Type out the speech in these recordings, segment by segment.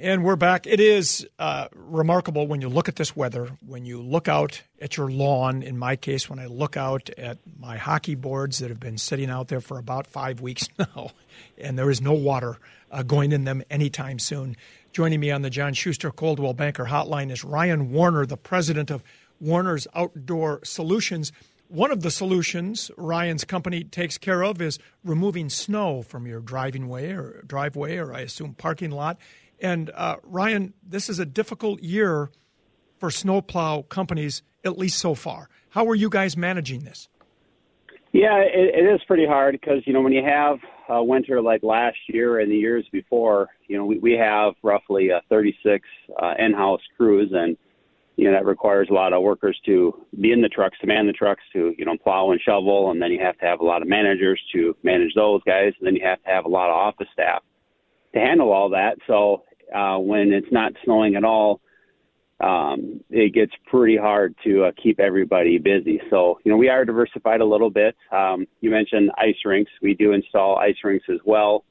And we're back. It is uh, remarkable when you look at this weather, when you look out at your lawn. In my case, when I look out at my hockey boards that have been sitting out there for about five weeks now, and there is no water uh, going in them anytime soon. Joining me on the John Schuster Coldwell Banker Hotline is Ryan Warner, the president of Warner's Outdoor Solutions. One of the solutions Ryan's company takes care of is removing snow from your driving way or driveway, or I assume parking lot and uh, Ryan, this is a difficult year for snowplow companies, at least so far. How are you guys managing this? Yeah, it, it is pretty hard because you know when you have a winter like last year and the years before, you know we, we have roughly uh, 36 uh, in-house crews, and you know that requires a lot of workers to be in the trucks, to man the trucks, to you know plow and shovel, and then you have to have a lot of managers to manage those guys, and then you have to have a lot of office staff to handle all that. So uh, when it's not snowing at all, um, it gets pretty hard to uh, keep everybody busy. So, you know, we are diversified a little bit. Um, you mentioned ice rinks. We do install ice rinks as well.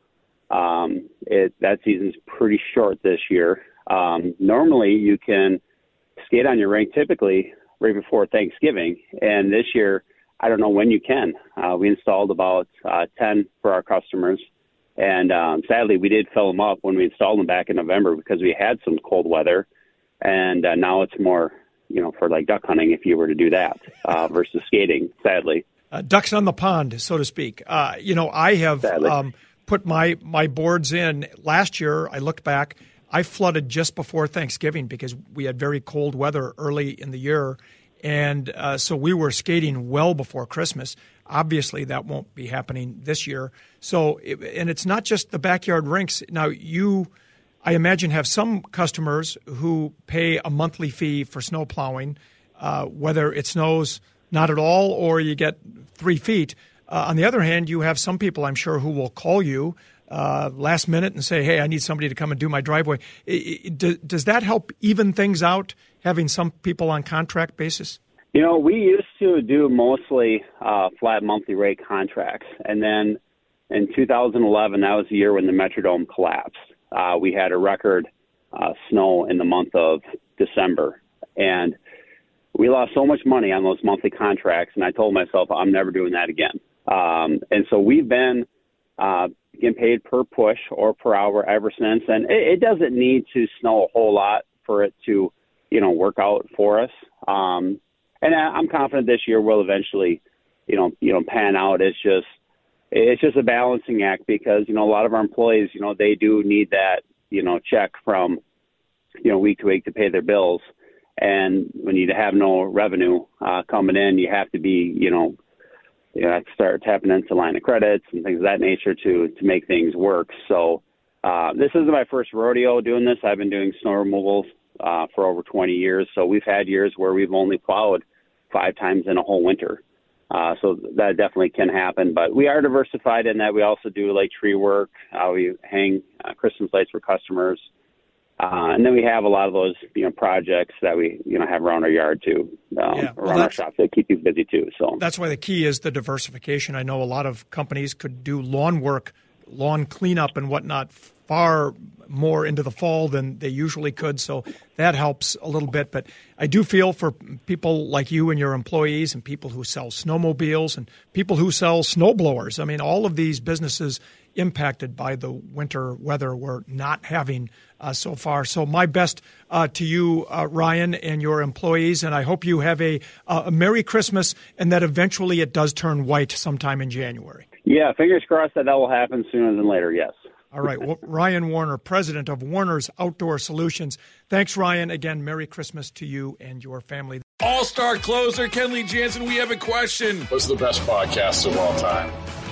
Um, it, that season's pretty short this year. Um, normally, you can skate on your rink typically right before Thanksgiving, and this year, I don't know when you can. Uh, we installed about uh, 10 for our customers and um, sadly, we did fill them up when we installed them back in November because we had some cold weather. And uh, now it's more, you know, for like duck hunting if you were to do that uh, versus skating, sadly. Uh, ducks on the pond, so to speak. Uh, you know, I have um, put my, my boards in. Last year, I looked back, I flooded just before Thanksgiving because we had very cold weather early in the year. And uh, so we were skating well before Christmas. Obviously, that won't be happening this year. So, and it's not just the backyard rinks. Now, you, I imagine, have some customers who pay a monthly fee for snow plowing, uh, whether it snows not at all or you get three feet. Uh, on the other hand, you have some people, I'm sure, who will call you uh, last minute and say, "Hey, I need somebody to come and do my driveway." It, it, does, does that help even things out? Having some people on contract basis. You know, we used to do mostly uh, flat monthly rate contracts, and then in 2011, that was the year when the Metrodome collapsed. Uh, we had a record uh, snow in the month of December, and we lost so much money on those monthly contracts. And I told myself, I'm never doing that again. Um, and so we've been uh, getting paid per push or per hour ever since. And it, it doesn't need to snow a whole lot for it to, you know, work out for us. Um, and I'm confident this year will eventually, you know, you know, pan out. It's just it's just a balancing act because you know a lot of our employees, you know, they do need that, you know, check from, you know, week to week to pay their bills. And when you have no revenue uh, coming in, you have to be, you know, you know, start tapping into line of credits and things of that nature to to make things work. So uh, this isn't my first rodeo doing this. I've been doing snow removals uh, for over 20 years. So we've had years where we've only plowed five times in a whole winter. Uh, so that definitely can happen, but we are diversified in that we also do like tree work. Uh, we hang uh, Christmas lights for customers, uh, and then we have a lot of those you know projects that we you know have around our yard too, um, yeah. well, around our shop that keep you busy too. So that's why the key is the diversification. I know a lot of companies could do lawn work, lawn cleanup, and whatnot far more into the fall than they usually could. So that helps a little bit. But I do feel for people like you and your employees and people who sell snowmobiles and people who sell snowblowers. I mean, all of these businesses impacted by the winter weather we're not having uh, so far. So my best uh, to you, uh, Ryan, and your employees, and I hope you have a, a Merry Christmas and that eventually it does turn white sometime in January. Yeah, fingers crossed that that will happen sooner than later. Yes. All right. Well, Ryan Warner, president of Warner's Outdoor Solutions. Thanks, Ryan. Again, Merry Christmas to you and your family. All star closer Kenley Jansen, we have a question. What's the best podcast of all time?